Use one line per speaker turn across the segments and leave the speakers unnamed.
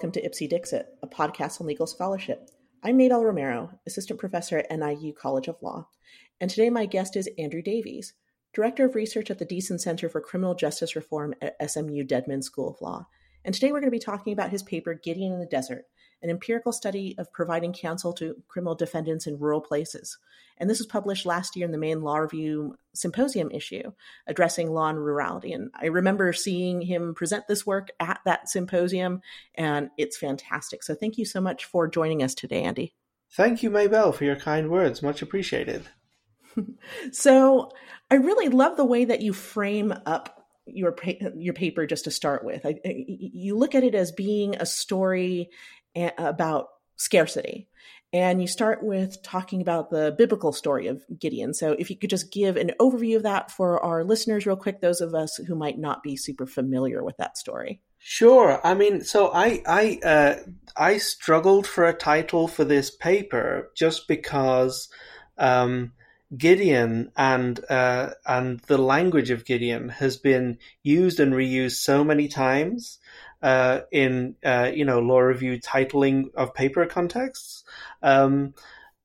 Welcome to Ipse Dixit, a podcast on legal scholarship. I'm Maybell Romero, Assistant Professor at NIU College of Law, and today my guest is Andrew Davies, Director of Research at the Deason Center for Criminal Justice Reform at SMU Dedman School of Law. And today we're going to be talking about his paper, Gideon in the Desert an empirical study of providing counsel to criminal defendants in rural places. And this was published last year in the Maine Law Review Symposium issue, addressing law and rurality. And I remember seeing him present this work at that symposium, and it's fantastic. So thank you so much for joining us today, Andy.
Thank you, Maybell, for your kind words. Much appreciated.
so I really love the way that you frame up your your paper just to start with. I, you look at it as being a story about scarcity. And you start with talking about the biblical story of Gideon. So, if you could just give an overview of that for our listeners, real quick, those of us who might not be super familiar with that story.
Sure. I mean, so I I uh, I struggled for a title for this paper just because um, Gideon and uh, and the language of Gideon has been used and reused so many times uh, in uh, you know law review titling of paper contexts. Um,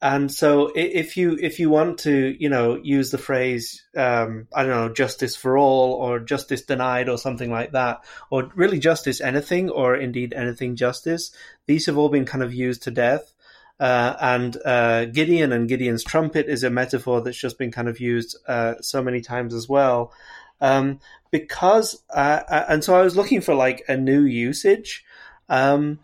and so if you if you want to you know use the phrase um, I don't know justice for all or justice denied or something like that or really justice anything or indeed anything justice these have all been kind of used to death uh, and uh, Gideon and Gideon's trumpet is a metaphor that's just been kind of used uh, so many times as well um, because uh, uh, and so I was looking for like a new usage. Um,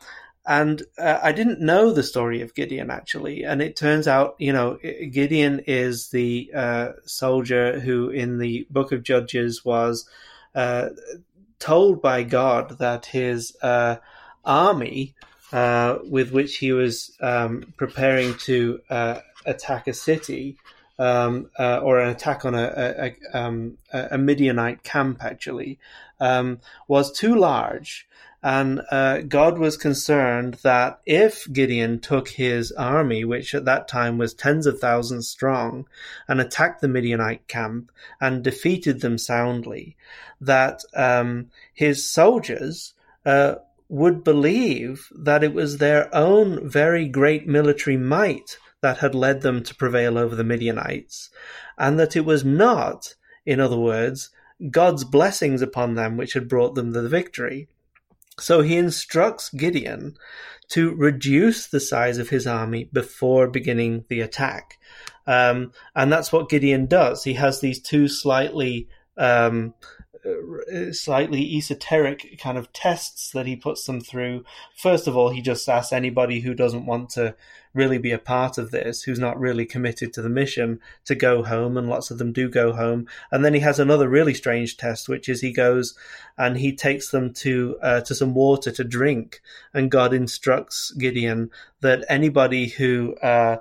and uh, I didn't know the story of Gideon actually, and it turns out, you know, Gideon is the soldier who, in the Book of Judges, was told by God that his uh, with which he was um, preparing to attack a city, um, uh, or an attack on a, a, um, a Midianite camp, actually, um, was too large. And uh, God was concerned that if Gideon took his army, which at that time was tens of thousands strong, and attacked the Midianite camp and defeated them soundly, that um, his soldiers uh, would believe that it was their own very great military might that had led them to prevail over the Midianites, and that it was not, in other words, God's blessings upon them which had brought them the victory. So he instructs Gideon to reduce the size of his army before beginning the attack. Um, and that's what Gideon does. He has these two slightly um, slightly esoteric kind of tests that he puts them through. First of all, he just asks anybody who doesn't want to really be a part of this, who's not really committed to the mission, to go home, and lots of them do go home. And then he has another really strange test, which is he goes and he takes them to uh, to some water to drink, and God instructs Gideon that anybody who uh,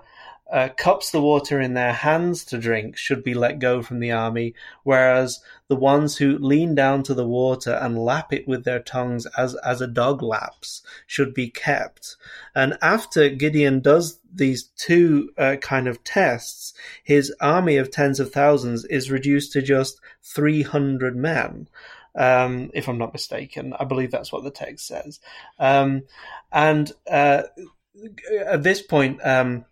uh, cups the water in their hands to drink should be let go from the army, whereas the ones who lean down to the water and lap it with their tongues as, as a dog laps should be kept. And after Gideon does these two uh, kind of tests, his army of tens of thousands is reduced to just 300 men. Um, if I'm not mistaken, I believe that's what the text says. Um, and uh, at this point, um,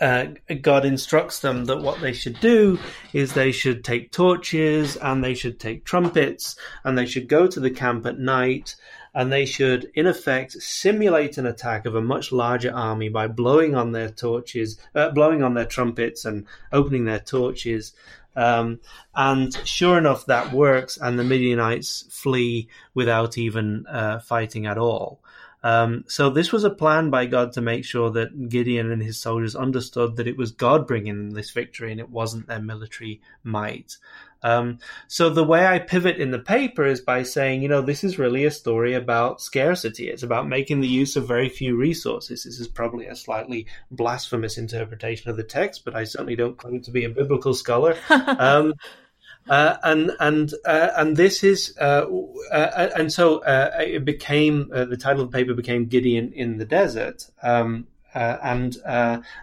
uh, God instructs them that what they should do is they should take torches and they should take trumpets and they should go to the camp at night and they should, in effect, simulate an attack of a much larger army by blowing on their torches, uh, blowing on their trumpets and opening their torches. Um, and sure enough, that works, and the Midianites flee without even uh, fighting at all. Um, so this was a plan by God to make sure that Gideon and his soldiers understood that it was God bringing this victory and it wasn't their military might. Um, so the way I pivot in the paper is by saying, you know, this is really a story about scarcity. It's about making the use of very few resources. This is probably a slightly blasphemous interpretation of the text, but I certainly don't claim to be a biblical scholar. um, uh, and and uh, and this is uh, uh and so uh, it became uh, the title of the paper became Gideon in the desert, um, and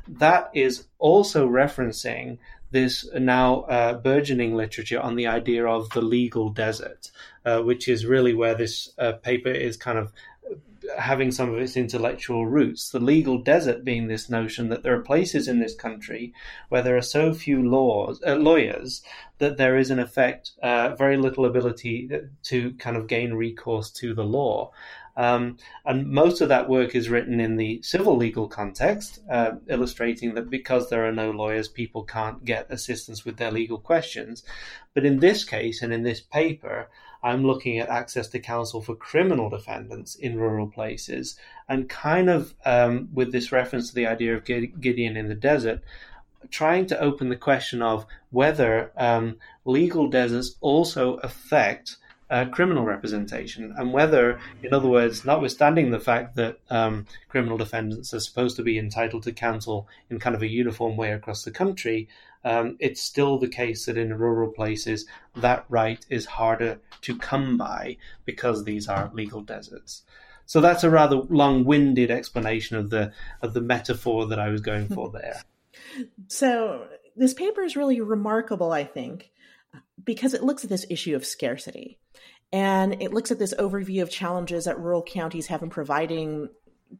that is also referencing this now burgeoning literature on the idea of the legal desert, which is really where this paper is kind of having some of its intellectual roots. The legal desert being this notion that there are places in this country where there are so few laws, uh, lawyers that there is, in effect, uh, very little ability to kind of gain recourse to the law. Um, and most of that work is written in the civil legal context, uh, illustrating that because there are no lawyers, people can't get assistance with their legal questions. But in this case and in this paper, I'm looking at access to counsel for criminal defendants in rural places, and kind of um, with this reference to the idea of Gideon in the desert, trying to open the question of whether um, legal deserts also affect uh, criminal representation, and whether, in other words, notwithstanding the fact that um, criminal defendants are supposed to be entitled to counsel in kind of a uniform way across the country, um, it's still the case that in rural places that right is harder to come by because these are legal deserts. So that's a rather long-winded explanation of the of the metaphor that I was going for there.
So this paper is really remarkable, I think, because it looks at this issue of scarcity. And it looks at this overview of challenges that rural counties have in providing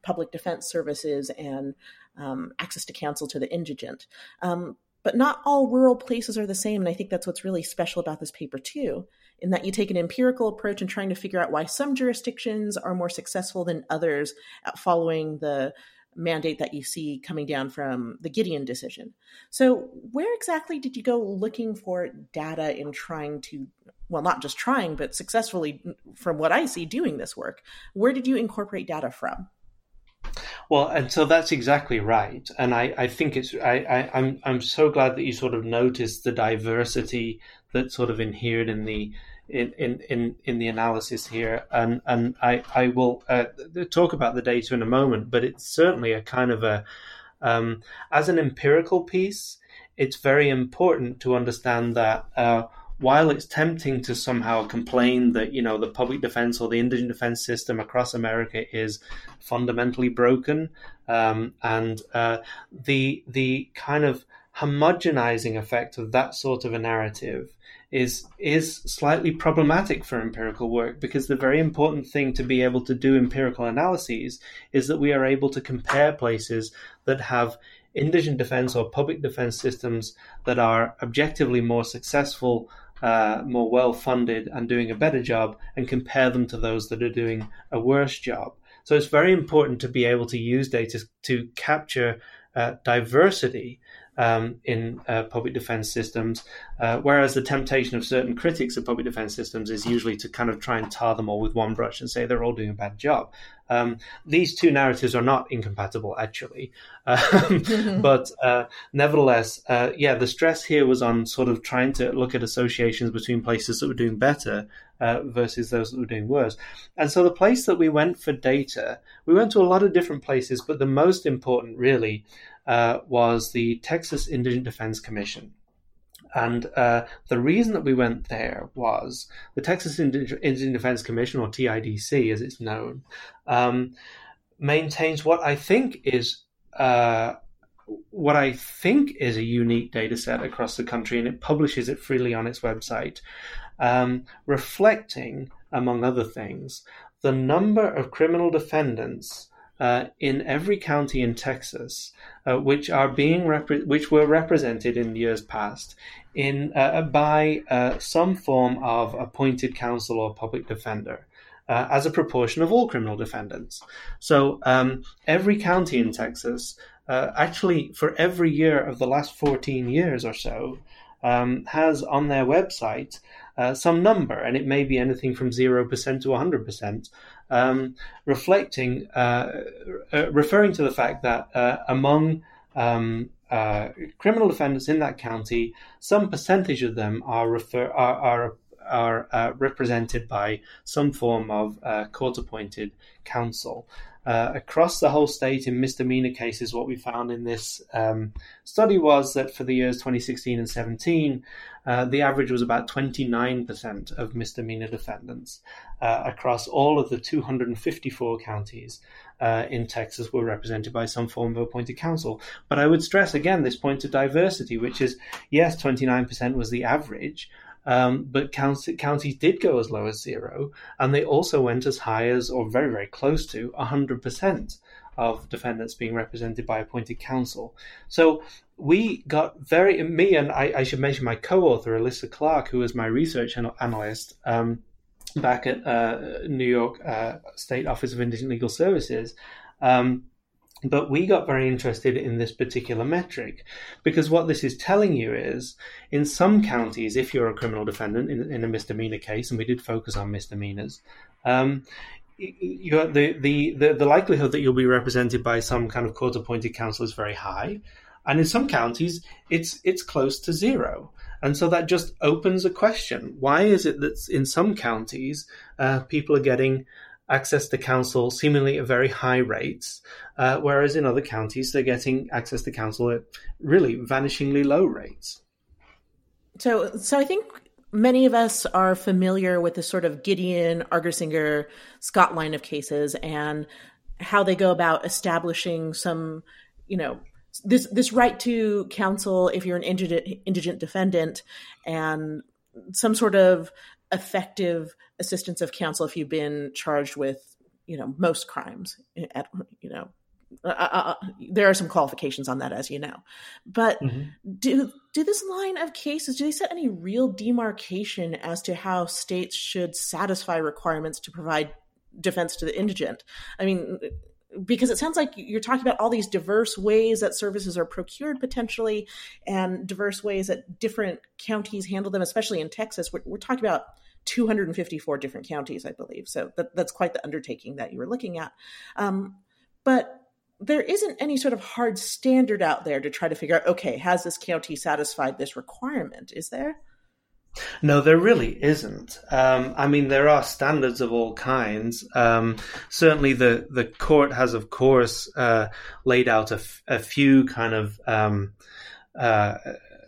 public defense services and um, access to counsel to the indigent. Um, but not all rural places are the same. And I think that's what's really special about this paper, too, in that you take an empirical approach and trying to figure out why some jurisdictions are more successful than others at following the mandate that you see coming down from the Gideon decision. So, where exactly did you go looking for data in trying to, well, not just trying, but successfully, from what I see, doing this work? Where did you incorporate data from?
Well, and so that's exactly right, and I, I think it's I, I I'm I'm so glad that you sort of noticed the diversity that's sort of inherent in the in, in, in, in the analysis here, and and I I will uh, talk about the data in a moment, but it's certainly a kind of a um, as an empirical piece, it's very important to understand that uh, while it's tempting to somehow complain that you know the public defense or the indigent defense system across America is fundamentally broken, um, and uh, the the kind of homogenizing effect of that sort of a narrative is is slightly problematic for empirical work because the very important thing to be able to do empirical analyses is that we are able to compare places that have indigent defense or public defense systems that are objectively more successful, uh, more well funded, and doing a better job, and compare them to those that are doing a worse job. So it's very important to be able to use data to capture uh, diversity um, in uh, public defense systems, uh, whereas the temptation of certain critics of public defense systems is usually to kind of try and tar them all with one brush and say they're all doing a bad job. Um, these two narratives are not incompatible, actually. Um, but uh, nevertheless, uh, yeah, the stress here was on sort of trying to look at associations between places that were doing better uh, versus those that were doing worse. And so the place that we went for data, we went to a lot of different places, but the most important really uh, was the Texas Indigent Defense Commission. And uh, the reason that we went there was the Texas Indigent Defense Commission, or TIDC as it's known, um, maintains what I think is uh, what I think is a unique data set across the country, and it publishes it freely on its website, um, reflecting, among other things, the number of criminal defendants uh, in every county in Texas, uh, which are being repre- which were represented in years past in uh, by uh, some form of appointed counsel or public defender. Uh, as a proportion of all criminal defendants. So, um, every county in Texas, uh, actually, for every year of the last 14 years or so, um, has on their website uh, some number, and it may be anything from 0% to 100%, um, reflecting, uh, uh, referring to the fact that uh, among um, criminal defendants in that county, some percentage of them are, refer- are, are are represented by some form of court appointed counsel. Uh, across the whole state in misdemeanor cases, what we found in this um, study was that for the years 2016 and 17, uh, the average was about 29% of misdemeanor defendants uh, across all of the 254 counties uh, in Texas were represented by some form of appointed counsel. But I would stress again this point of diversity, which is yes, 29% was the average. Um, but county, counties did go as low as zero, and they also went as high as, or very, very close to, 100% of defendants being represented by appointed counsel. So we got very, me and I, I should mention my co author, Alyssa Clark, who was my research analyst. Um, back at uh, New York uh, State Office of Indigent Legal Services. Um, but we got very interested in this particular metric because what this is telling you is in some counties, if you're a criminal defendant in, in a misdemeanor case, and we did focus on misdemeanors, um, the, the, the, the likelihood that you'll be represented by some kind of court appointed counsel is very high. And in some counties, it's it's close to zero. And so that just opens a question. Why is it that in some counties, uh, people are getting access to counsel seemingly at very high rates, uh, whereas in other counties they're getting access to counsel at really vanishingly low rates.
So, so I think many of us are familiar with the sort of Gideon, Argersinger, Scott line of cases and how they go about establishing some, you know, this this right to counsel if you're an indigent, indigent defendant and some sort of effective assistance of counsel if you've been charged with you know most crimes at you know uh, uh, uh, there are some qualifications on that as you know but mm-hmm. do do this line of cases do they set any real demarcation as to how states should satisfy requirements to provide defense to the indigent i mean because it sounds like you're talking about all these diverse ways that services are procured potentially and diverse ways that different counties handle them especially in texas. We're, we're talking about 254 different counties i believe. So that, that's quite the undertaking that you were looking at. Um, but there isn't any sort of hard standard out there to try to figure out okay has this county satisfied this requirement? Is there
no, there really isn't. Um, I mean, there are standards of all kinds. Um, certainly, the the court has, of course, uh, laid out a, f- a few kind of, um, uh,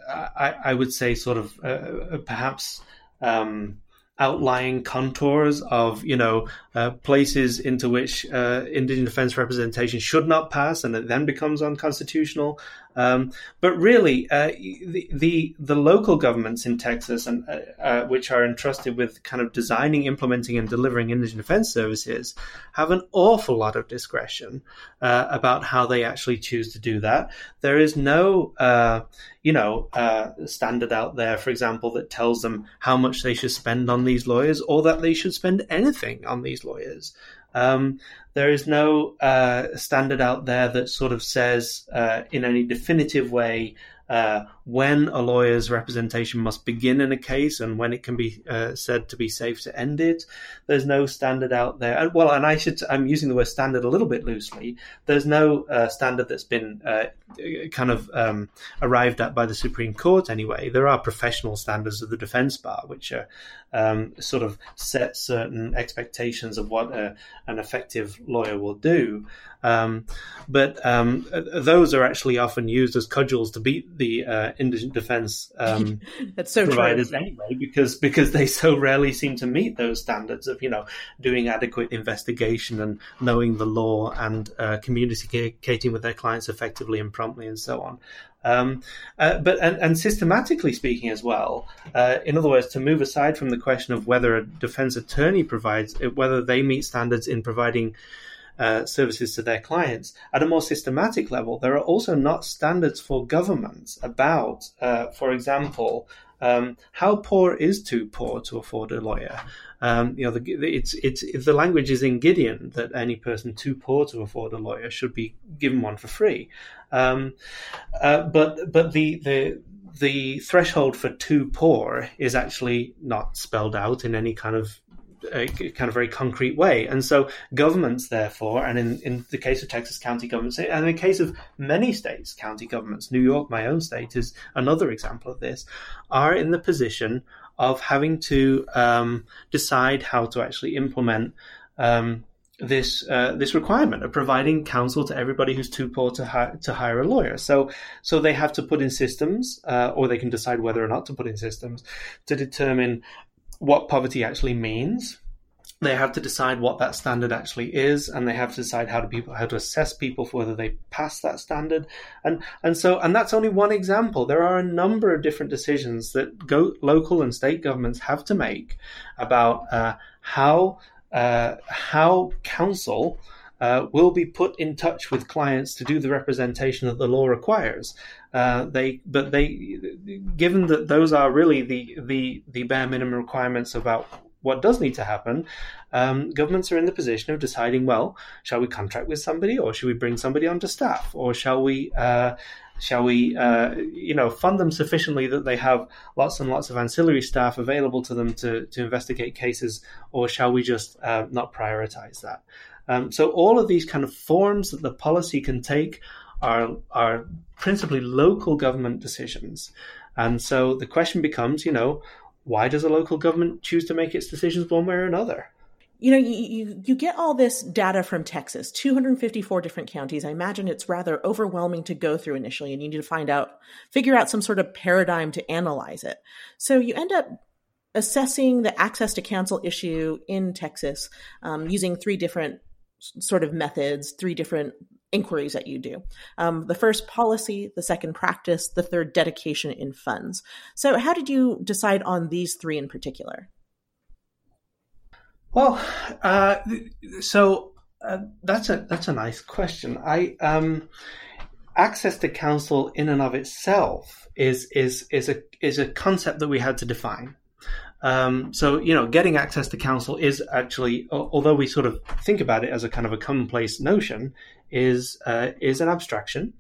I, I, would say, sort of uh, uh perhaps um, outlying contours of you know uh, places into which uh, indigent defense representation should not pass, and it then becomes unconstitutional. Um, but really, uh, the, the, the local governments in Texas, and uh, uh, which are entrusted with kind of designing, implementing, and delivering indigent defense services, have an awful lot of discretion uh, about how they actually choose to do that. There is no, uh, you know, uh, standard out there, for example, that tells them how much they should spend on these lawyers, or that they should spend anything on these lawyers. Um, there is no uh, standard out there that sort of says uh, in any definitive way uh, when a lawyer's representation must begin in a case and when it can be uh, said to be safe to end it. There's no standard out there. Well, and I should, I'm using the word standard a little bit loosely. There's no uh, standard that's been uh, kind of um, arrived at by the Supreme Court anyway. There are professional standards of the defense bar, which are um, sort of set certain expectations of what an effective lawyer will do. Um, but um, those are actually often used as cudgels to beat the uh, indigent defense um,
That's so
providers
true.
anyway, because because they so rarely seem to meet those standards of you know doing adequate investigation and knowing the law and uh, communicating with their clients effectively and promptly and so on. Um, uh, but and, and, systematically speaking as well, uh, in other words, to move aside from the question of whether a defense attorney provides, whether they meet standards in providing uh, services to their clients. At a more systematic level, there are also not standards for governments about, uh, for example, um, how poor is too poor to afford a lawyer? Um, you know, the, it's it's the language is in Gideon that any person too poor to afford a lawyer should be given one for free. Um, uh, but but the the the threshold for too poor is actually not spelled out in any kind of a kind of very concrete way. And so governments, therefore, and in, in the case of Texas county governments, and in the case of many states, county governments, New York, my own state, is another example of this, are in the position of having to um, decide how to actually implement um, this uh, this requirement of providing counsel to everybody who's too poor to hire to hire a lawyer. So so they have to put in systems, uh, or they can decide whether or not to put in systems to determine what poverty actually means. they have to decide what that standard actually is, and they have to decide how to people how to assess people for whether they pass that standard, and and so and that's only one example. There are a number of different decisions that go local and state governments have to make about uh, how uh, how counsel. Uh, will be put in touch with clients to do the representation that the law requires. Uh, they, but they, given that those are really the the the bare minimum requirements about what does need to happen, um, governments are in the position of deciding, well, shall we contract with somebody, or should we bring somebody onto staff, or shall we, uh, shall we, uh, you know, fund them sufficiently that they have lots and lots of ancillary staff available to them to to investigate cases, or shall we just uh, not prioritize that? Um, so all of these kind of forms that the policy can take are are principally local government decisions. And so the question becomes, you know, why does a local government choose to make its decisions one way or another?
You know, you, you, you get all this data from Texas, 254 different counties. I imagine it's rather overwhelming to go through initially, and you need to find out, figure out some sort of paradigm to analyze it. So you end up assessing the access to counsel issue in Texas um, using three different sort of methods, three different inquiries that you do. Um, the first, policy, the second, practice, the third, dedication in funds. So, how did you decide on these three in particular?
Well, uh, so uh, that's a that's a nice question. I um, access to counsel in and of itself is is is a is a concept that we had to define. Um, so, you know, getting access to counsel is actually, although we sort of think about it as a kind of a commonplace notion, is uh, is an abstraction.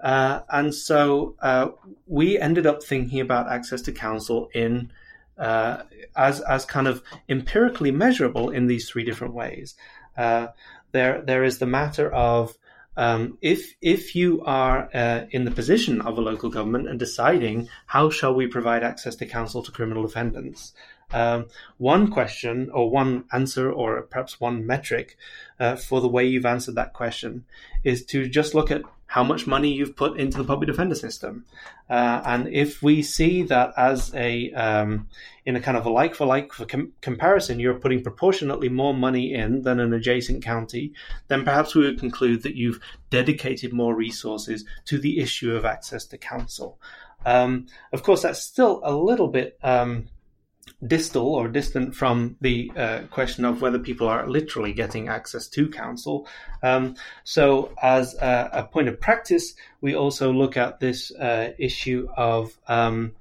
Uh, and so uh, we ended up thinking about access to counsel in uh, as as kind of empirically measurable in these three different ways. Uh, there there is the matter of um, if if you are uh, in the position of a local government and deciding how shall we provide access to counsel to criminal defendants, um, one question or one answer or perhaps one metric uh, for the way you've answered that question is to just look at how much money you've put into the public defender system. Uh, and if we see that as a, um, in a kind of a like for like for com- comparison, you're putting proportionately more money in than an adjacent county, then perhaps we would conclude that you've dedicated more resources to the issue of access to counsel. Um, of course, that's still a little bit um, distal or distant from the uh, question of whether people are literally getting access to counsel. Um, so, as a, a, point of practice, we also look at this uh, issue of um,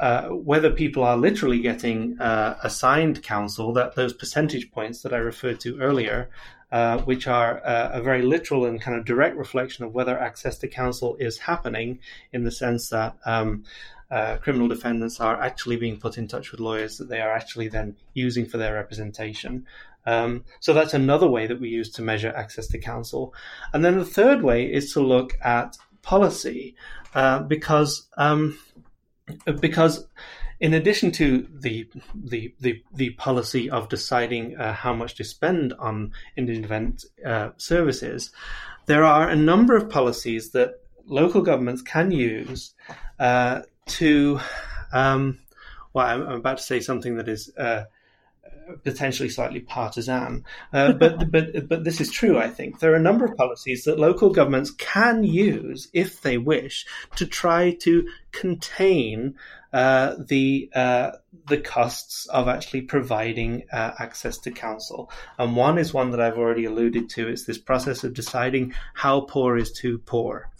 uh, whether people are literally getting uh, assigned counsel, that those percentage points that I referred to earlier. Uh, which are uh, a very literal and kind of direct reflection of whether access to counsel is happening in the sense that um, uh, criminal defendants are actually being put in touch with lawyers that they are actually then using for their representation. Um, so that's another way that we use to measure access to counsel. And then the third way is to look at policy, uh, because um, because in addition to the the the, the policy of deciding uh, how much to spend on indigent event uh, services, there are a number of policies that local governments can use uh, to, um, well, I'm, I'm, about to say something that is uh, potentially slightly partisan, uh, but but but this is true. I think there are a number of policies that local governments can use if they wish to try to contain uh, the uh, the costs of actually providing uh, access to counsel. And one is one that I've already alluded to. It's this process of deciding how poor is too poor.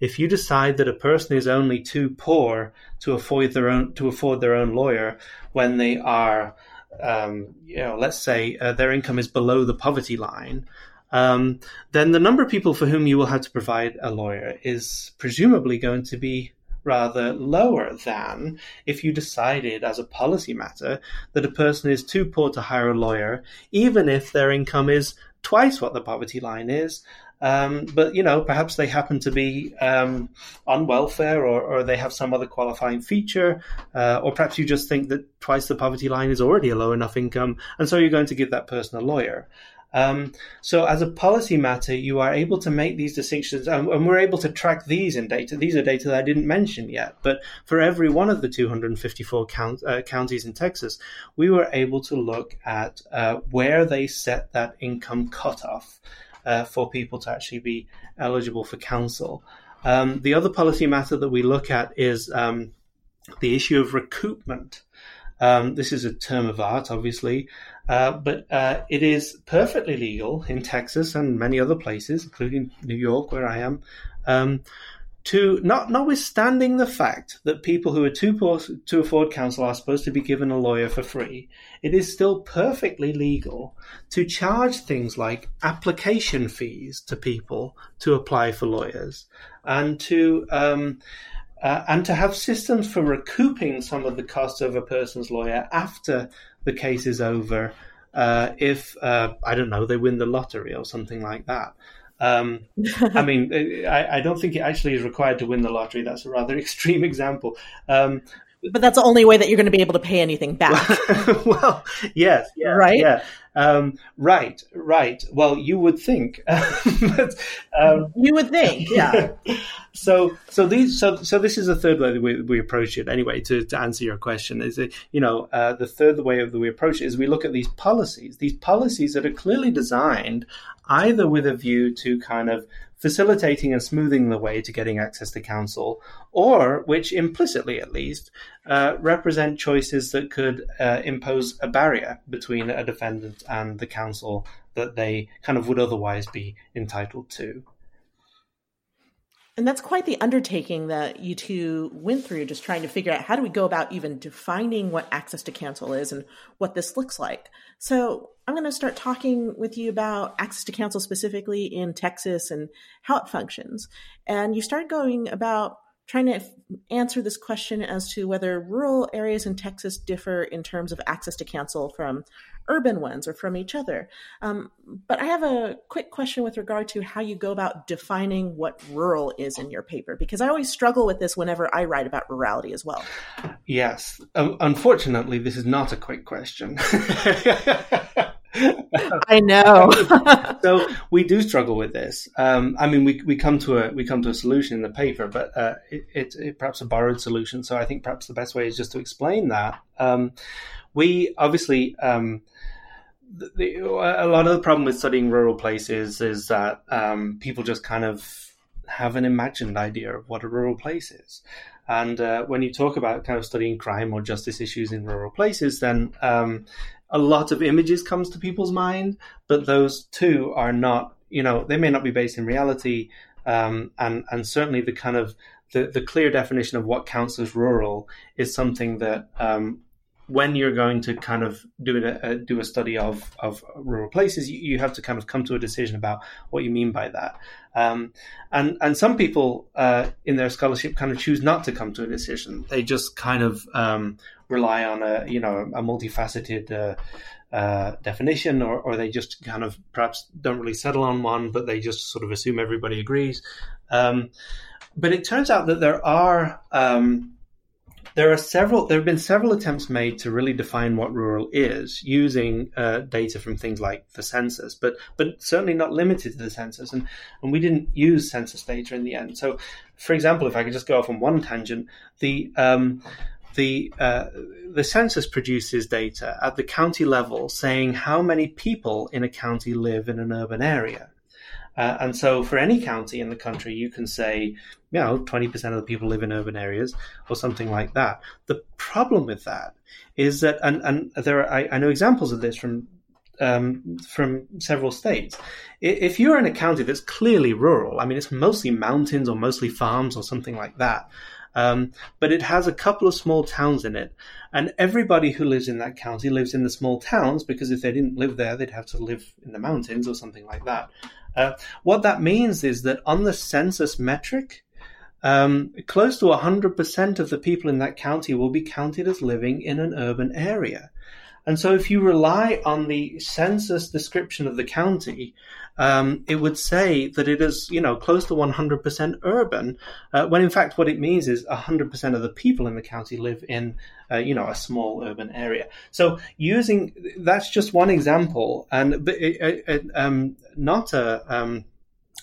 If you decide that a person is only too poor to afford their own to afford their own lawyer when they are, um, you know, let's say uh, their income is below the poverty line. Um, then the number of people for whom you will have to provide a lawyer is presumably going to be rather lower than if you decided as a policy matter that a person is too poor to hire a lawyer, even if their income is twice what the poverty line is. Um, but you know, perhaps they happen to be um, on welfare, or, or, they have some other qualifying feature, uh, or perhaps you just think that twice the poverty line is already a low enough income, and so you're going to give that person a lawyer. Um, so, as a policy matter, you are able to make these distinctions, and, and, we're able to track these in data. These are data that I didn't mention yet, but for every one of the 254 count, uh, counties in Texas, we were able to look at uh, where they set that income cutoff uh, for people to actually be eligible for counsel. Um, the other policy matter that we look at is um, the issue of recoupment. Um, this is a term of art, obviously, uh, but uh, it is perfectly legal in Texas and many other places, including New York, where I am, um, to not notwithstanding the fact that people who are too poor to afford counsel are supposed to be given a lawyer for free, it is still perfectly legal to charge things like application fees to people to apply for lawyers and to um, uh, and to have systems for recouping some of the cost of a person's lawyer after the case is over uh, if uh, I don't know they win the lottery or something like that. Um, I mean, I, I, don't think it actually is required to win the lottery. That's a rather extreme example. Um,
but that's the only way that you're going to be able to pay anything back.
well, yes, yeah,
right,
yeah, um, right, right. Well, you would think,
but, um, you would think, yeah.
so, so these, so, so this is the third way that we, we approach it. Anyway, to, to answer your question, is that you know uh, the third way that we approach it is we look at these policies, these policies that are clearly designed either with a view to kind of facilitating and smoothing the way to getting access to counsel, or which implicitly at least uh, represent choices that could uh, impose a barrier between a defendant and the counsel that they kind of would otherwise be entitled to.
And that's quite the undertaking that you two went through, just trying to figure out how do we go about even defining what access to counsel is and what this looks like. So I'm going to start talking with you about access to counsel specifically in Texas and how it functions. And you start going about trying to answer this question as to whether rural areas in Texas differ in terms of access to counsel from urban ones or from each other. Um, but I have a quick question with regard to how you go about defining what rural is in your paper, because I always struggle with this whenever I write about rurality as well.
Yes. Um, unfortunately, this is not a quick question.
I know.
so we do struggle with this. Um, I mean, we, we come to a we come to a solution in the paper, but uh, it, it's it, perhaps a borrowed solution. So I think perhaps the best way is just to explain that. Um, we obviously um, the, a lot of the problem with studying rural places is that um, people just kind of have an imagined idea of what a rural place is. And uh, when you talk about kind of studying crime or justice issues in rural places, then um, a lot of images comes to people's mind, but those two are not, you know, they may not be based in reality. Um, and, and certainly the kind of the, the clear definition of what counts as rural is something that um, when you're going to kind of do a, do a study of, of rural places, you, you, have to kind of come to a decision about what you mean by that. Um, and and some people uh, in their scholarship kind of choose not to come to a decision. They just kind of um, rely on a you know a multifaceted uh, uh, definition, or, or they just kind of perhaps don't really settle on one, but they just sort of assume everybody agrees. Um, but it turns out that there are um, there are several. There have been several attempts made to really define what rural is using uh, data from things like the census, but but certainly not limited to the census. And and we didn't use census data in the end. So, for example, if I could just go off on one tangent, the um, the uh, the census produces data at the county level saying how many people in a county live in an urban area. Uh, and so for any county in the country, you can say, you know, 20% of the people live in urban areas or something like that. The problem with that is that, and, and there are, I, I know examples of this from um, from several states. If you're in a county that's clearly rural, I mean, it's mostly mountains or mostly farms or something like that, um, but it has a couple of small towns in it. And everybody who lives in that county lives in the small towns because if they didn't live there, they'd have to live in the mountains or something like that. Uh, what that means is that on the census metric, um, close to 100% of the people in that county will be counted as living in an urban area. And so if you rely on the census description of the county, um, it would say that it is, you know, close to 100% urban, uh, when in fact what it means is 100% of the people in the county live in, uh, you know, a small urban area. So using, that's just one example, and it, it, um, not a, um,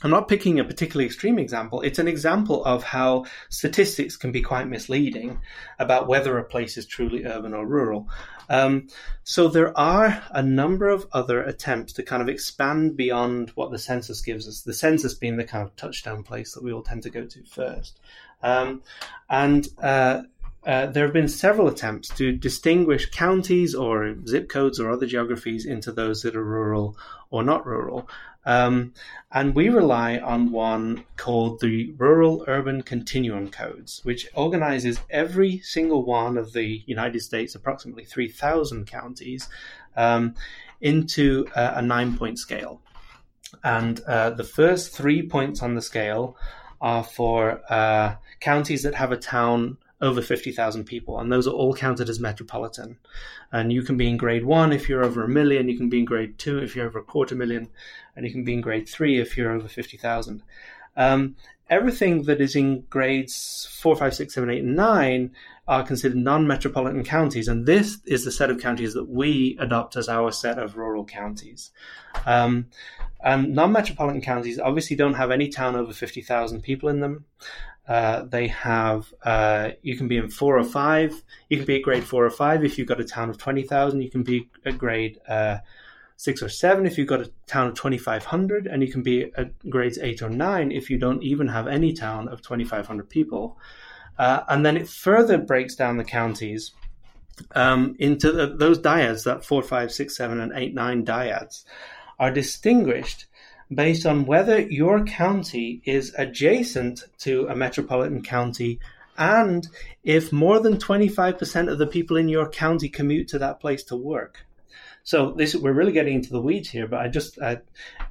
I'm not picking a particularly extreme example. It's an example of how statistics can be quite misleading about whether a place is truly urban or rural. Um, so there are a number of other attempts to kind of expand beyond what the census gives us. The census being the kind of touchdown place that we all tend to go to first. Um, and uh, uh, there have been several attempts to distinguish counties or zip codes or other geographies into those that are rural or not rural. Um, and we rely on one called the Rural Urban Continuum Codes, which organizes every single one of the United States, approximately 3,000 counties, um, into uh, a nine point scale. And uh, the first three points on the scale are for uh, counties that have a town over 50,000 people, and those are all counted as metropolitan. And you can be in grade one if you're over a million, you can be in grade two if you're over a quarter million, and you can be in grade three if you're over 50,000. Um, everything that is in grades four, five, six, seven, eight, and nine are considered non-metropolitan counties, and this is the set of counties that we adopt as our set of rural counties. Um, and non-metropolitan counties obviously don't have any town over 50,000 people in them. Uh, they have uh, you can be in four or five. You can be at grade four or five if you've got a town of twenty thousand. You can be at grade uh, six or seven if you've got a town of twenty five hundred, and you can be at grades eight or nine if you don't even have any town of twenty five hundred people. Uh, and then it further breaks down the counties um, into the, those dyads that four, five, six, seven, and eight, nine dyads are distinguished based on whether your county is adjacent to a metropolitan county and if more than 25% of the people in your county commute to that place to work. So this we're really getting into the weeds here, but I just I,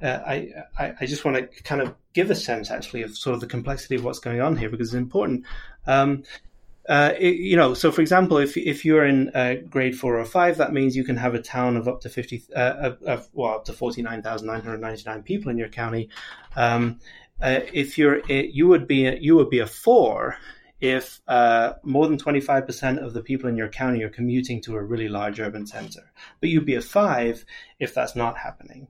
uh, I I just want to kind of give a sense actually of sort of the complexity of what's going on here because it's important. Um, uh, it, you know, so for example, if if you're in uh, grade four or five, that means you can have a town of up to fifty, uh, of, well, up to forty nine thousand nine hundred ninety nine people in your county. Um, uh, if you're, you would be, a, you would be a four if uh, more than twenty five percent of the people in your county are commuting to a really large urban center. But you'd be a five if that's not happening,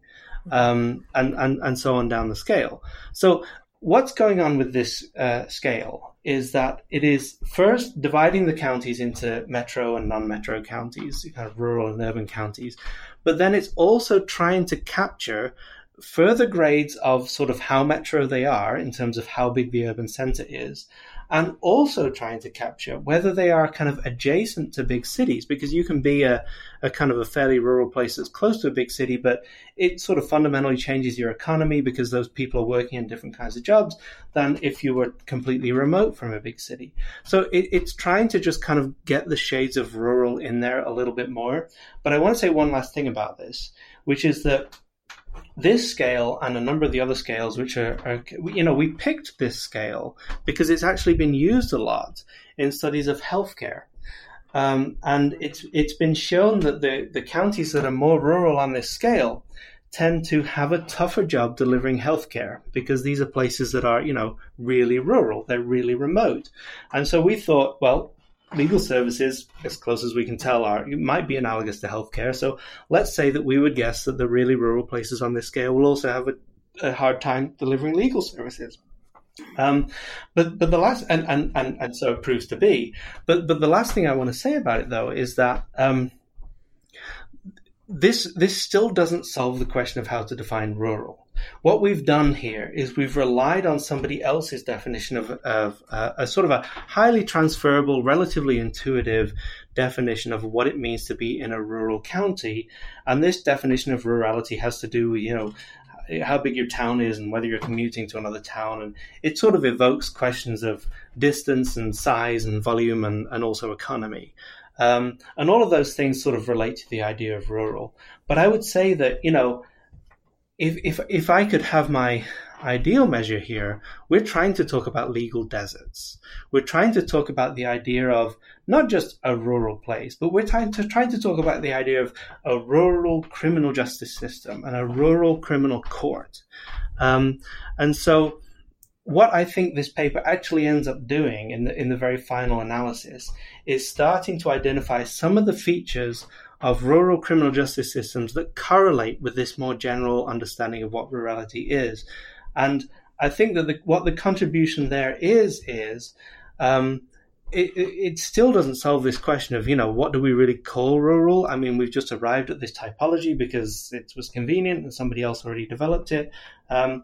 um, and and and so on down the scale. So what's going on with this scale is that it is first dividing the counties into metro and non-metro counties, kind of rural and urban counties, but then it's also trying to capture further grades of sort of how metro they are in terms of how big the urban center is, and also trying to capture whether they are kind of adjacent to big cities because you can be a, a kind of a fairly rural place that's close to a big city but it sort of fundamentally changes your economy because those people are working in different kinds of jobs than if you were completely remote from a big city. So it, it's trying to just kind of get the shades of rural in there a little bit more. But i want to say one last thing about this which is that this scale and a number of the other scales, which are, are, you know, we picked this scale because it's actually been used a lot in studies of healthcare. Um, and it's it's been shown that the, the counties that are more rural on this scale tend to have a tougher job delivering healthcare because these are places that are, you know, really rural. They're really remote. And so we thought, well, legal services, as close as we can tell, are might be analogous to healthcare. So let's say that we would guess that the really rural places on this scale will also have a, a hard time delivering legal services. Um, but but the last and, and, and, and so it proves to be. But but the last thing I want to say about it though is that um, this this still doesn't solve the question of how to define rural. What we've done here is we've relied on somebody else's definition of, of uh, a sort of a highly transferable, relatively intuitive definition of what it means to be in a rural county. And this definition of rurality has to do with, you know, how big your town is and whether you're commuting to another town. And it sort of evokes questions of distance and size and volume and, and also economy. Um, and all of those things sort of relate to the idea of rural. But I would say that, you know, if, if, if I could have my ideal measure here, we're trying to talk about legal deserts. We're trying to talk about the idea of not just a rural place, but we're trying to trying to talk about the idea of a rural criminal justice system and a rural criminal court. Um, and so, what I think this paper actually ends up doing in the in the very final analysis is starting to identify some of the features of rural criminal justice systems that correlate with this more general understanding of what rurality is. And I think that the, what the contribution there is is um, it, it, still doesn't solve this question of you know what do we really call rural. I mean, we've just arrived at this typology because it was convenient and somebody else already developed it. Um,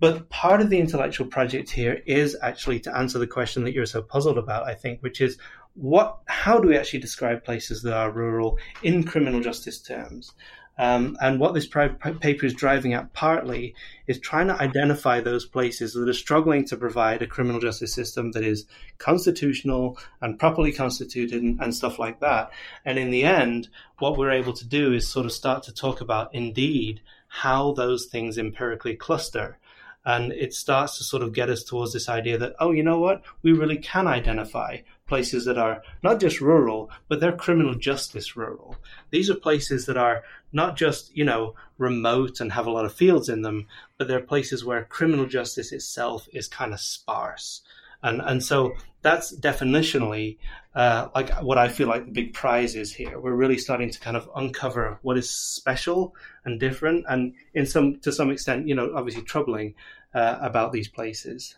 but part of the intellectual project here is actually to answer the question that you're so puzzled about, I think, which is what, how do we actually describe places that are rural in criminal justice terms? Um, and what this paper is driving at partly is trying to identify those places that are struggling to provide a criminal justice system that is constitutional and properly constituted and, and, stuff like that. And in the end, what we're able to do is sort of start to talk about indeed how those things empirically cluster. And it starts to sort of get us towards this idea that, oh, you know what? We really can identify places that are not just rural, but they're criminal justice rural. These are places that are not just, you know, remote and have a lot of fields in them, but they're places where criminal justice itself is kind of sparse. And, and so that's definitionally uh, like what I feel like the big prize is here. We're really starting to kind of uncover what is special and different, and in some to some extent, you know, obviously troubling uh, about these places.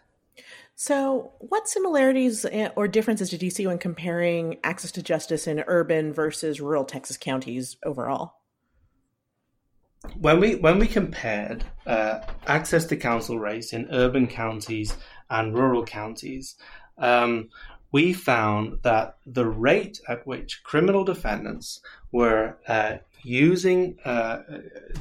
So, what similarities eh, or differences did you see when comparing access to justice in urban versus rural Texas counties overall?
When we when we compared uh, access to counsel rates in urban counties and rural counties, um, we found that the rate at which criminal defendants were uh, using uh,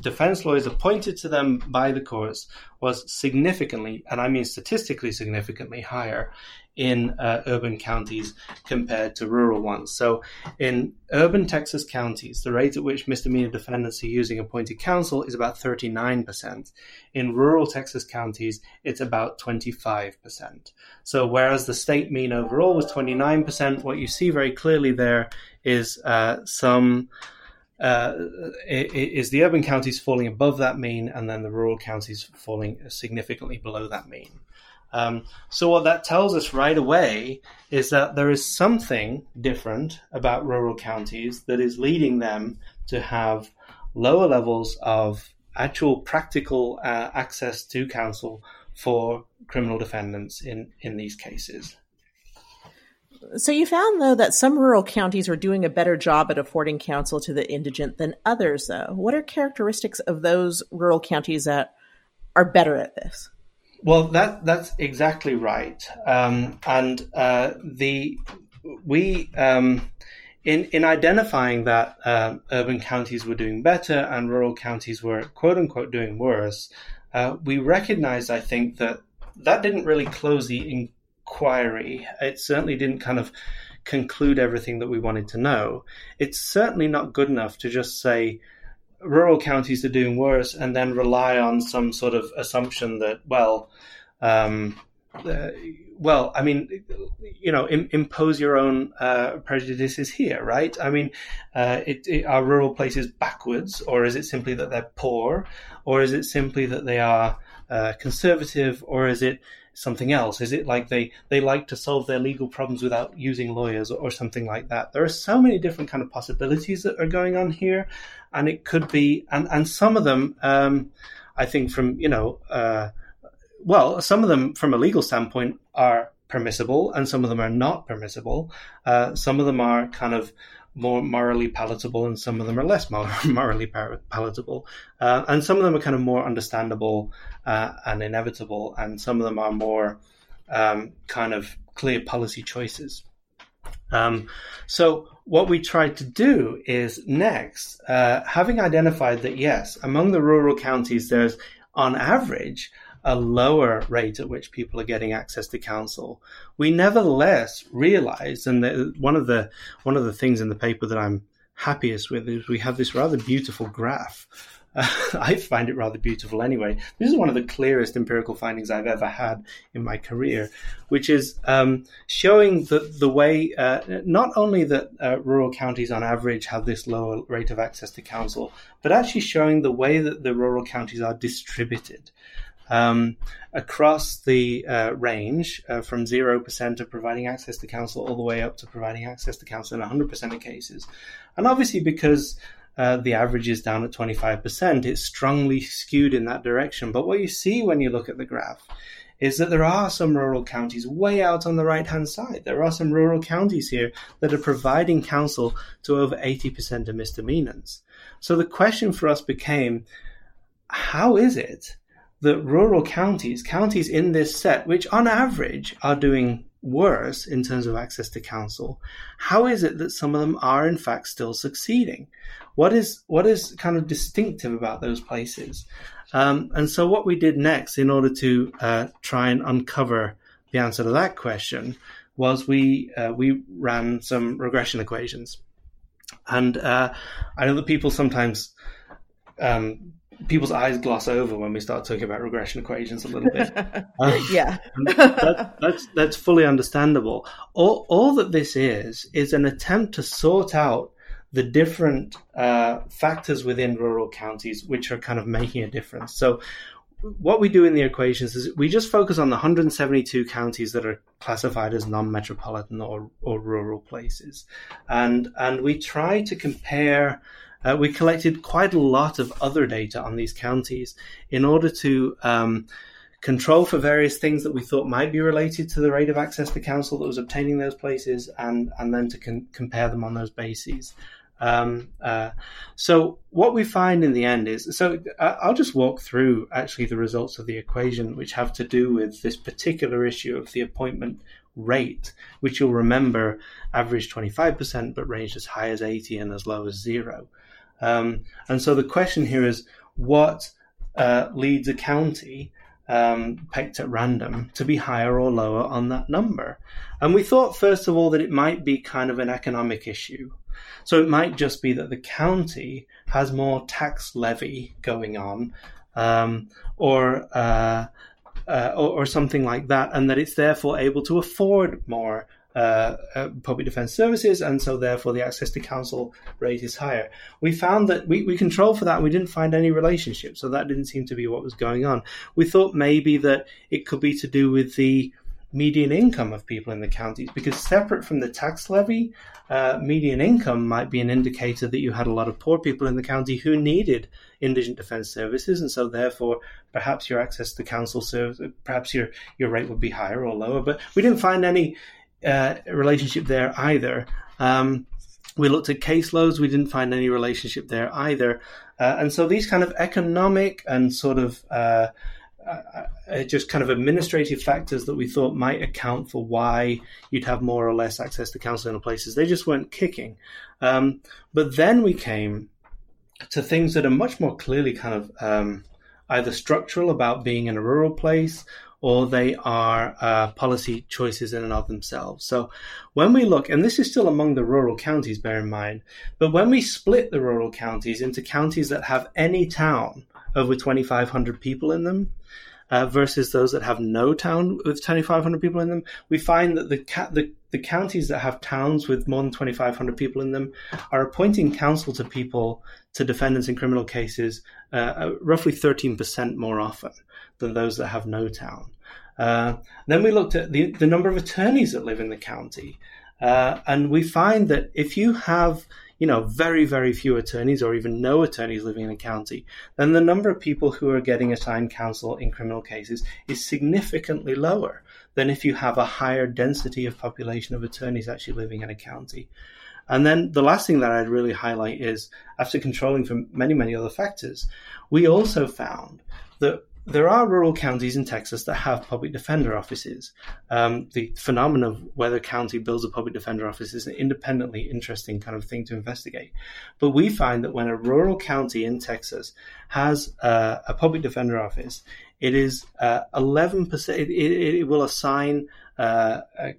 defense lawyers appointed to them by the courts was significantly, and I mean statistically significantly higher in uh, urban counties compared to rural ones. So, in urban Texas counties, the rate at which misdemeanor defendants are using appointed counsel is about 39%. In rural Texas counties, it's about 25%. So, whereas the state mean overall was 29%, what you see very clearly there is uh, some uh, is the urban counties falling above that mean, and then the rural counties falling significantly below that mean. Um, so what that tells us right away is that there is something different about rural counties that is leading them to have lower levels of actual practical uh, access to counsel for criminal defendants in, in these cases.
So you found though that some rural counties are doing a better job at affording counsel to the indigent than others though. What are characteristics of those rural counties that are better at this?
Well, that that's exactly right. Um, and uh, the we um, in in identifying that uh, urban counties were doing better and rural counties were quote unquote doing worse, uh, we recognized, I think, that that didn't really close the inquiry. It certainly didn't kind of conclude everything that we wanted to know. It's certainly not good enough to just say rural counties are doing worse and then rely on some sort of assumption that, well, um, uh, well, I mean, you know, Im- impose your own uh, prejudices here, right? I mean, uh, it, it, are rural places backwards, or is it simply that they're poor, or is it simply that they are uh, conservative, or is it something else? Is it like they, they like to solve their legal problems without using lawyers or, or something like that? There are so many different kind of possibilities that are going on here, and it could be, and, and some of them, um, I think from, you know, uh, well, some of them from a legal standpoint are permissible and some of them are not permissible. Uh, some of them are kind of more morally palatable and some of them are less morally palatable. Uh, and some of them are kind of more understandable uh, and inevitable, and some of them are more um, kind of clear policy choices. Um, so, what we tried to do is next, uh, having identified that yes, among the rural counties, there's on average a lower rate at which people are getting access to counsel, we nevertheless realize, and one of the one of the things in the paper that I'm happiest with is we have this rather beautiful graph I find it rather beautiful anyway. This is one of the clearest empirical findings I've ever had in my career, which is um, showing the, the way uh, not only that uh, rural counties on average have this lower rate of access to counsel, but actually showing the way that the rural counties are distributed. Um, across the uh, range uh, from 0% of providing access to counsel all the way up to providing access to counsel in 100% of cases. And obviously, because uh, the average is down at 25%. It's strongly skewed in that direction. But what you see when you look at the graph is that there are some rural counties way out on the right hand side. There are some rural counties here that are providing counsel to over 80% of misdemeanors. So the question for us became how is it that rural counties, counties in this set, which on average are doing worse in terms of access to counsel, how is it that some of them are in fact still succeeding? What is what is kind of distinctive about those places? Um, and so what we did next in order to uh, try and uncover the answer to that question was we uh, we ran some regression equations, and uh, I know that people sometimes um, people's eyes gloss over when we start talking about regression equations a little bit.
Um, yeah,
that, that's that's fully understandable. All all that this is is an attempt to sort out the different uh, factors within rural counties which are kind of making a difference. So. What we do in the equations is we just focus on the 172 counties that are classified as non-metropolitan or, or rural places, and and we try to compare uh, we collected quite a lot of other data on these counties in order to um, control for various things that we thought might be related to the rate of access to counsel that was obtaining those places, and and then to con- compare them on those bases. Um, uh, so what we find in the end is so uh, I'll just walk through actually the results of the equation, which have to do with this particular issue of the appointment rate, which you'll remember averaged 25%, but ranged as high as 80 and as low as zero. Um, and so the question here is what uh, leads a county um, picked at random to be higher or lower on that number? And we thought, first of all, that it might be kind of an economic issue. So it might just be that the county has more tax levy going on, um, or, uh, uh, or, or something like that, and that it's therefore able to afford more uh, uh, public defence services, and so therefore the access to counsel rate is higher. We found that we, we controlled for that, we didn't find any relationship, so that didn't seem to be what was going on. We thought maybe that it could be to do with the median income of people in the counties, because separate from the tax levy, uh, median income might be an indicator that you had a lot of poor people in the county who needed indigent defence services, and so therefore perhaps your access to counsel service, perhaps your your rate would be higher or lower. But we didn't find any uh, relationship there either. Um, we looked at caseloads, we didn't find any relationship there either. Uh, and so these kind of economic and sort of uh, uh, uh, just kind of administrative factors that we thought might account for why you'd have more or less access to counseling in places, they just weren't kicking. Um, but then we came to things that are much more clearly kind of um, either structural about being in a rural place or they are uh, policy choices in and of themselves. So when we look, and this is still among the rural counties, bear in mind, but when we split the rural counties into counties that have any town over 2,500 people in them, uh, versus those that have no town with 2,500 people in them, we find that the, ca- the, the counties that have towns with more than 2,500 people in them are appointing counsel to people, to defendants in criminal cases, uh, uh roughly 13% more often than those that have no town. Uh, then we looked at the, the number of attorneys that live in the county. Uh, and we find that if you have, you know, very, very few attorneys or even no attorneys living in a county, then the number of people who are getting assigned counsel in criminal cases is significantly lower than if you have a higher density of population of attorneys actually living in a county. And then the last thing that I'd really highlight is after controlling for many, many other factors, we also found that there are rural counties in Texas that have public defender offices. Um, the phenomenon of whether a county builds a public defender office is an independently interesting kind of thing to investigate. But we find that when a rural county in Texas has uh, a public defender office, it is uh, 11%, it, it, it will assign uh, uh,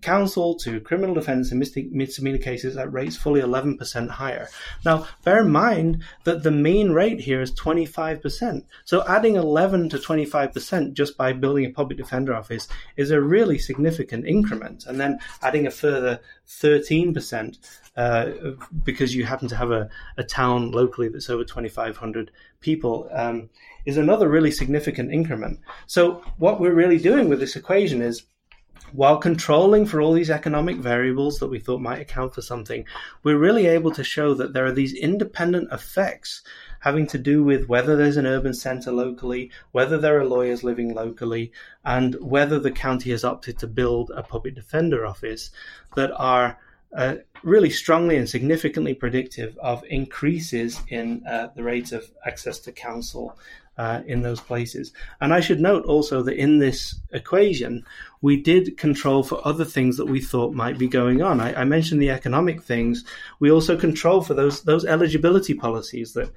counsel to criminal defense in misdemeanor cases at rates fully 11% higher. Now, bear in mind that the mean rate here is 25%. So adding 11 to 25% just by building a public defender office is a really significant increment. And then adding a further 13% uh, because you happen to have a, a town locally that's over 2,500 people um, is another really significant increment. So what we're really doing with this equation is while controlling for all these economic variables that we thought might account for something, we're really able to show that there are these independent effects having to do with whether there's an urban center locally, whether there are lawyers living locally, and whether the county has opted to build a public defender office that are uh, really strongly and significantly predictive of increases in uh, the rate of access to counsel uh, in those places. And I should note also that in this equation, we did control for other things that we thought might be going on. I, I mentioned the economic things. We also control for those those eligibility policies that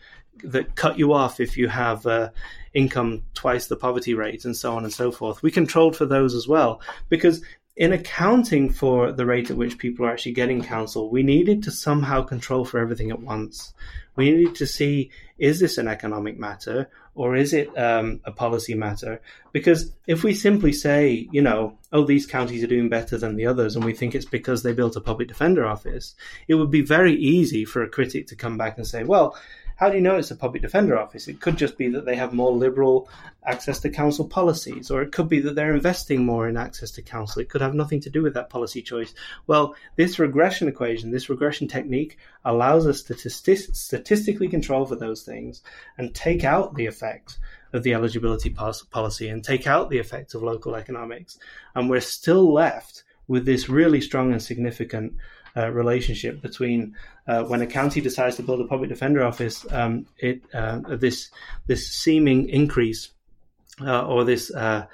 that cut you off if you have uh, income twice the poverty rate and so on and so forth. We controlled for those as well because in accounting for the rate at which people are actually getting counsel, we needed to somehow control for everything at once. We need to see is this an economic matter or is it um, a policy matter? Because if we simply say, you know, oh, these counties are doing better than the others, and we think it's because they built a public defender office, it would be very easy for a critic to come back and say, well, how do you know it's a public defender office? It could just be that they have more liberal access to counsel policies, or it could be that they're investing more in access to counsel. It could have nothing to do with that policy choice. Well, this regression equation, this regression technique allows us to statistically control for those things and take out the effect of the eligibility policy and take out the effect of local economics. And we're still left with this really strong and significant uh, relationship between uh, when a county decides to build a public defender office, um, it uh, this this seeming increase uh, or this uh,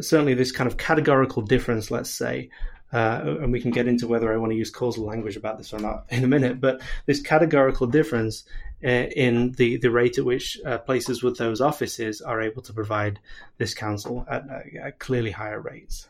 certainly this kind of categorical difference, let's say. Uh, and we can get into whether I want to use causal language about this or not in a minute. But this categorical difference in the, the rate at which places with those offices are able to provide this counsel at, at clearly higher rates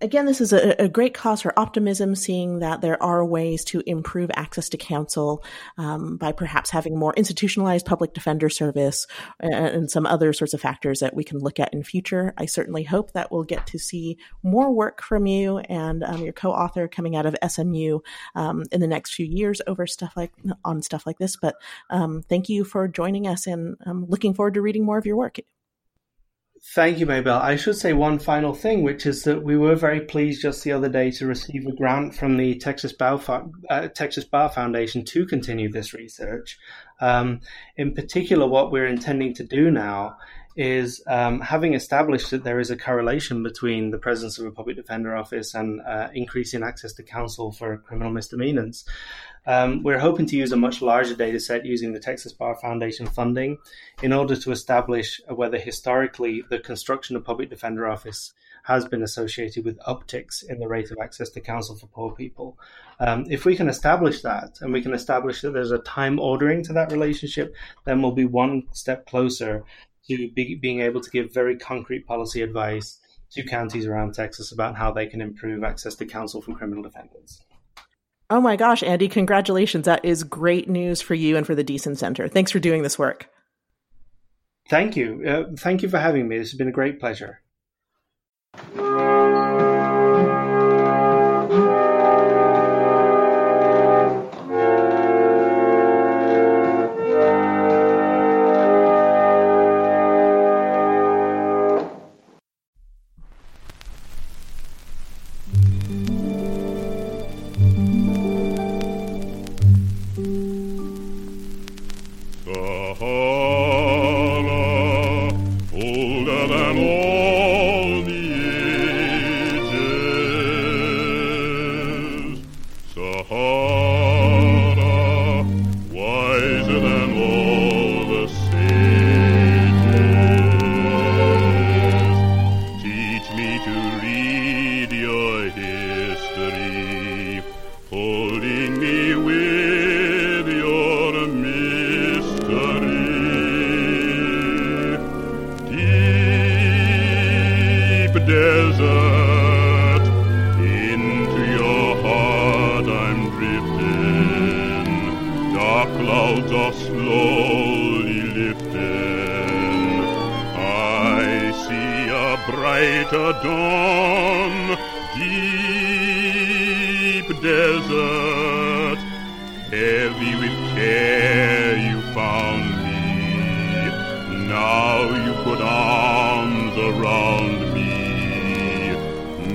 again, this is a, a, great cause for optimism, seeing that there are ways to improve access to counsel um, by perhaps having more institutionalized public defender service and, and, some other sorts of factors that we can look at in future. I certainly hope that we'll get to see more work from you and um, your co-author coming out of SMU um, in the next few years over stuff like on stuff like this. But um, thank you for joining us, and I'm looking forward to reading more of your work.
Thank you, Maybell. I should say one final thing, which is that we were very pleased just the other day to receive a grant from the Texas Bar, uh, Texas Bar Foundation to continue this research. Um, in particular, what we're intending to do now is um, having established that there is a correlation between the presence of a public defender office and uh, increasing access to counsel for criminal misdemeanors. Um, we're hoping to use a much larger data set using the Texas Bar Foundation funding in order to establish whether historically the construction of public defender office has been associated with upticks in the rate of access to counsel for poor people. Um, if we can establish that and we can establish that there's a time ordering to that relationship, then we'll be one step closer to be, being able to give very concrete policy advice to counties around Texas about how they can improve access to counsel for criminal defendants.
Oh my gosh, Andy, congratulations. That is great news for you and for the Deason Center. Thanks for doing this work.
Thank you. Uh, thank you for having me. This has been a great pleasure.
Dawn, deep desert, heavy with care you found me. Now you put arms around me,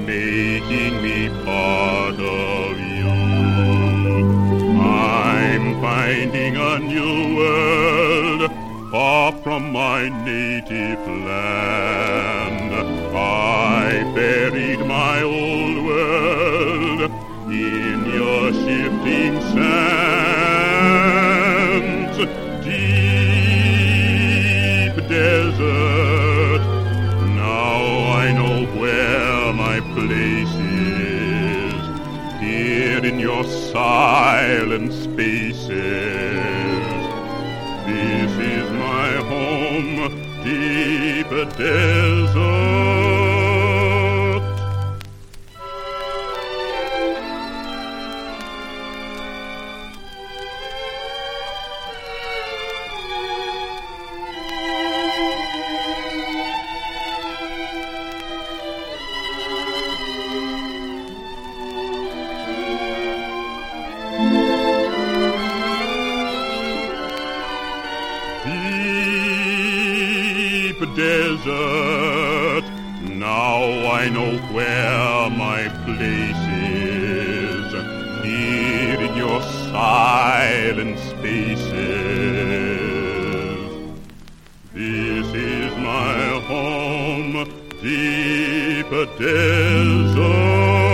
making me part of you. I'm finding a new world far from my native land. Buried my old world in your shifting sands. Deep desert, now I know where my place is. Here in your silent spaces. This is my home, deep desert. Silent spaces. This is my home, deep desert.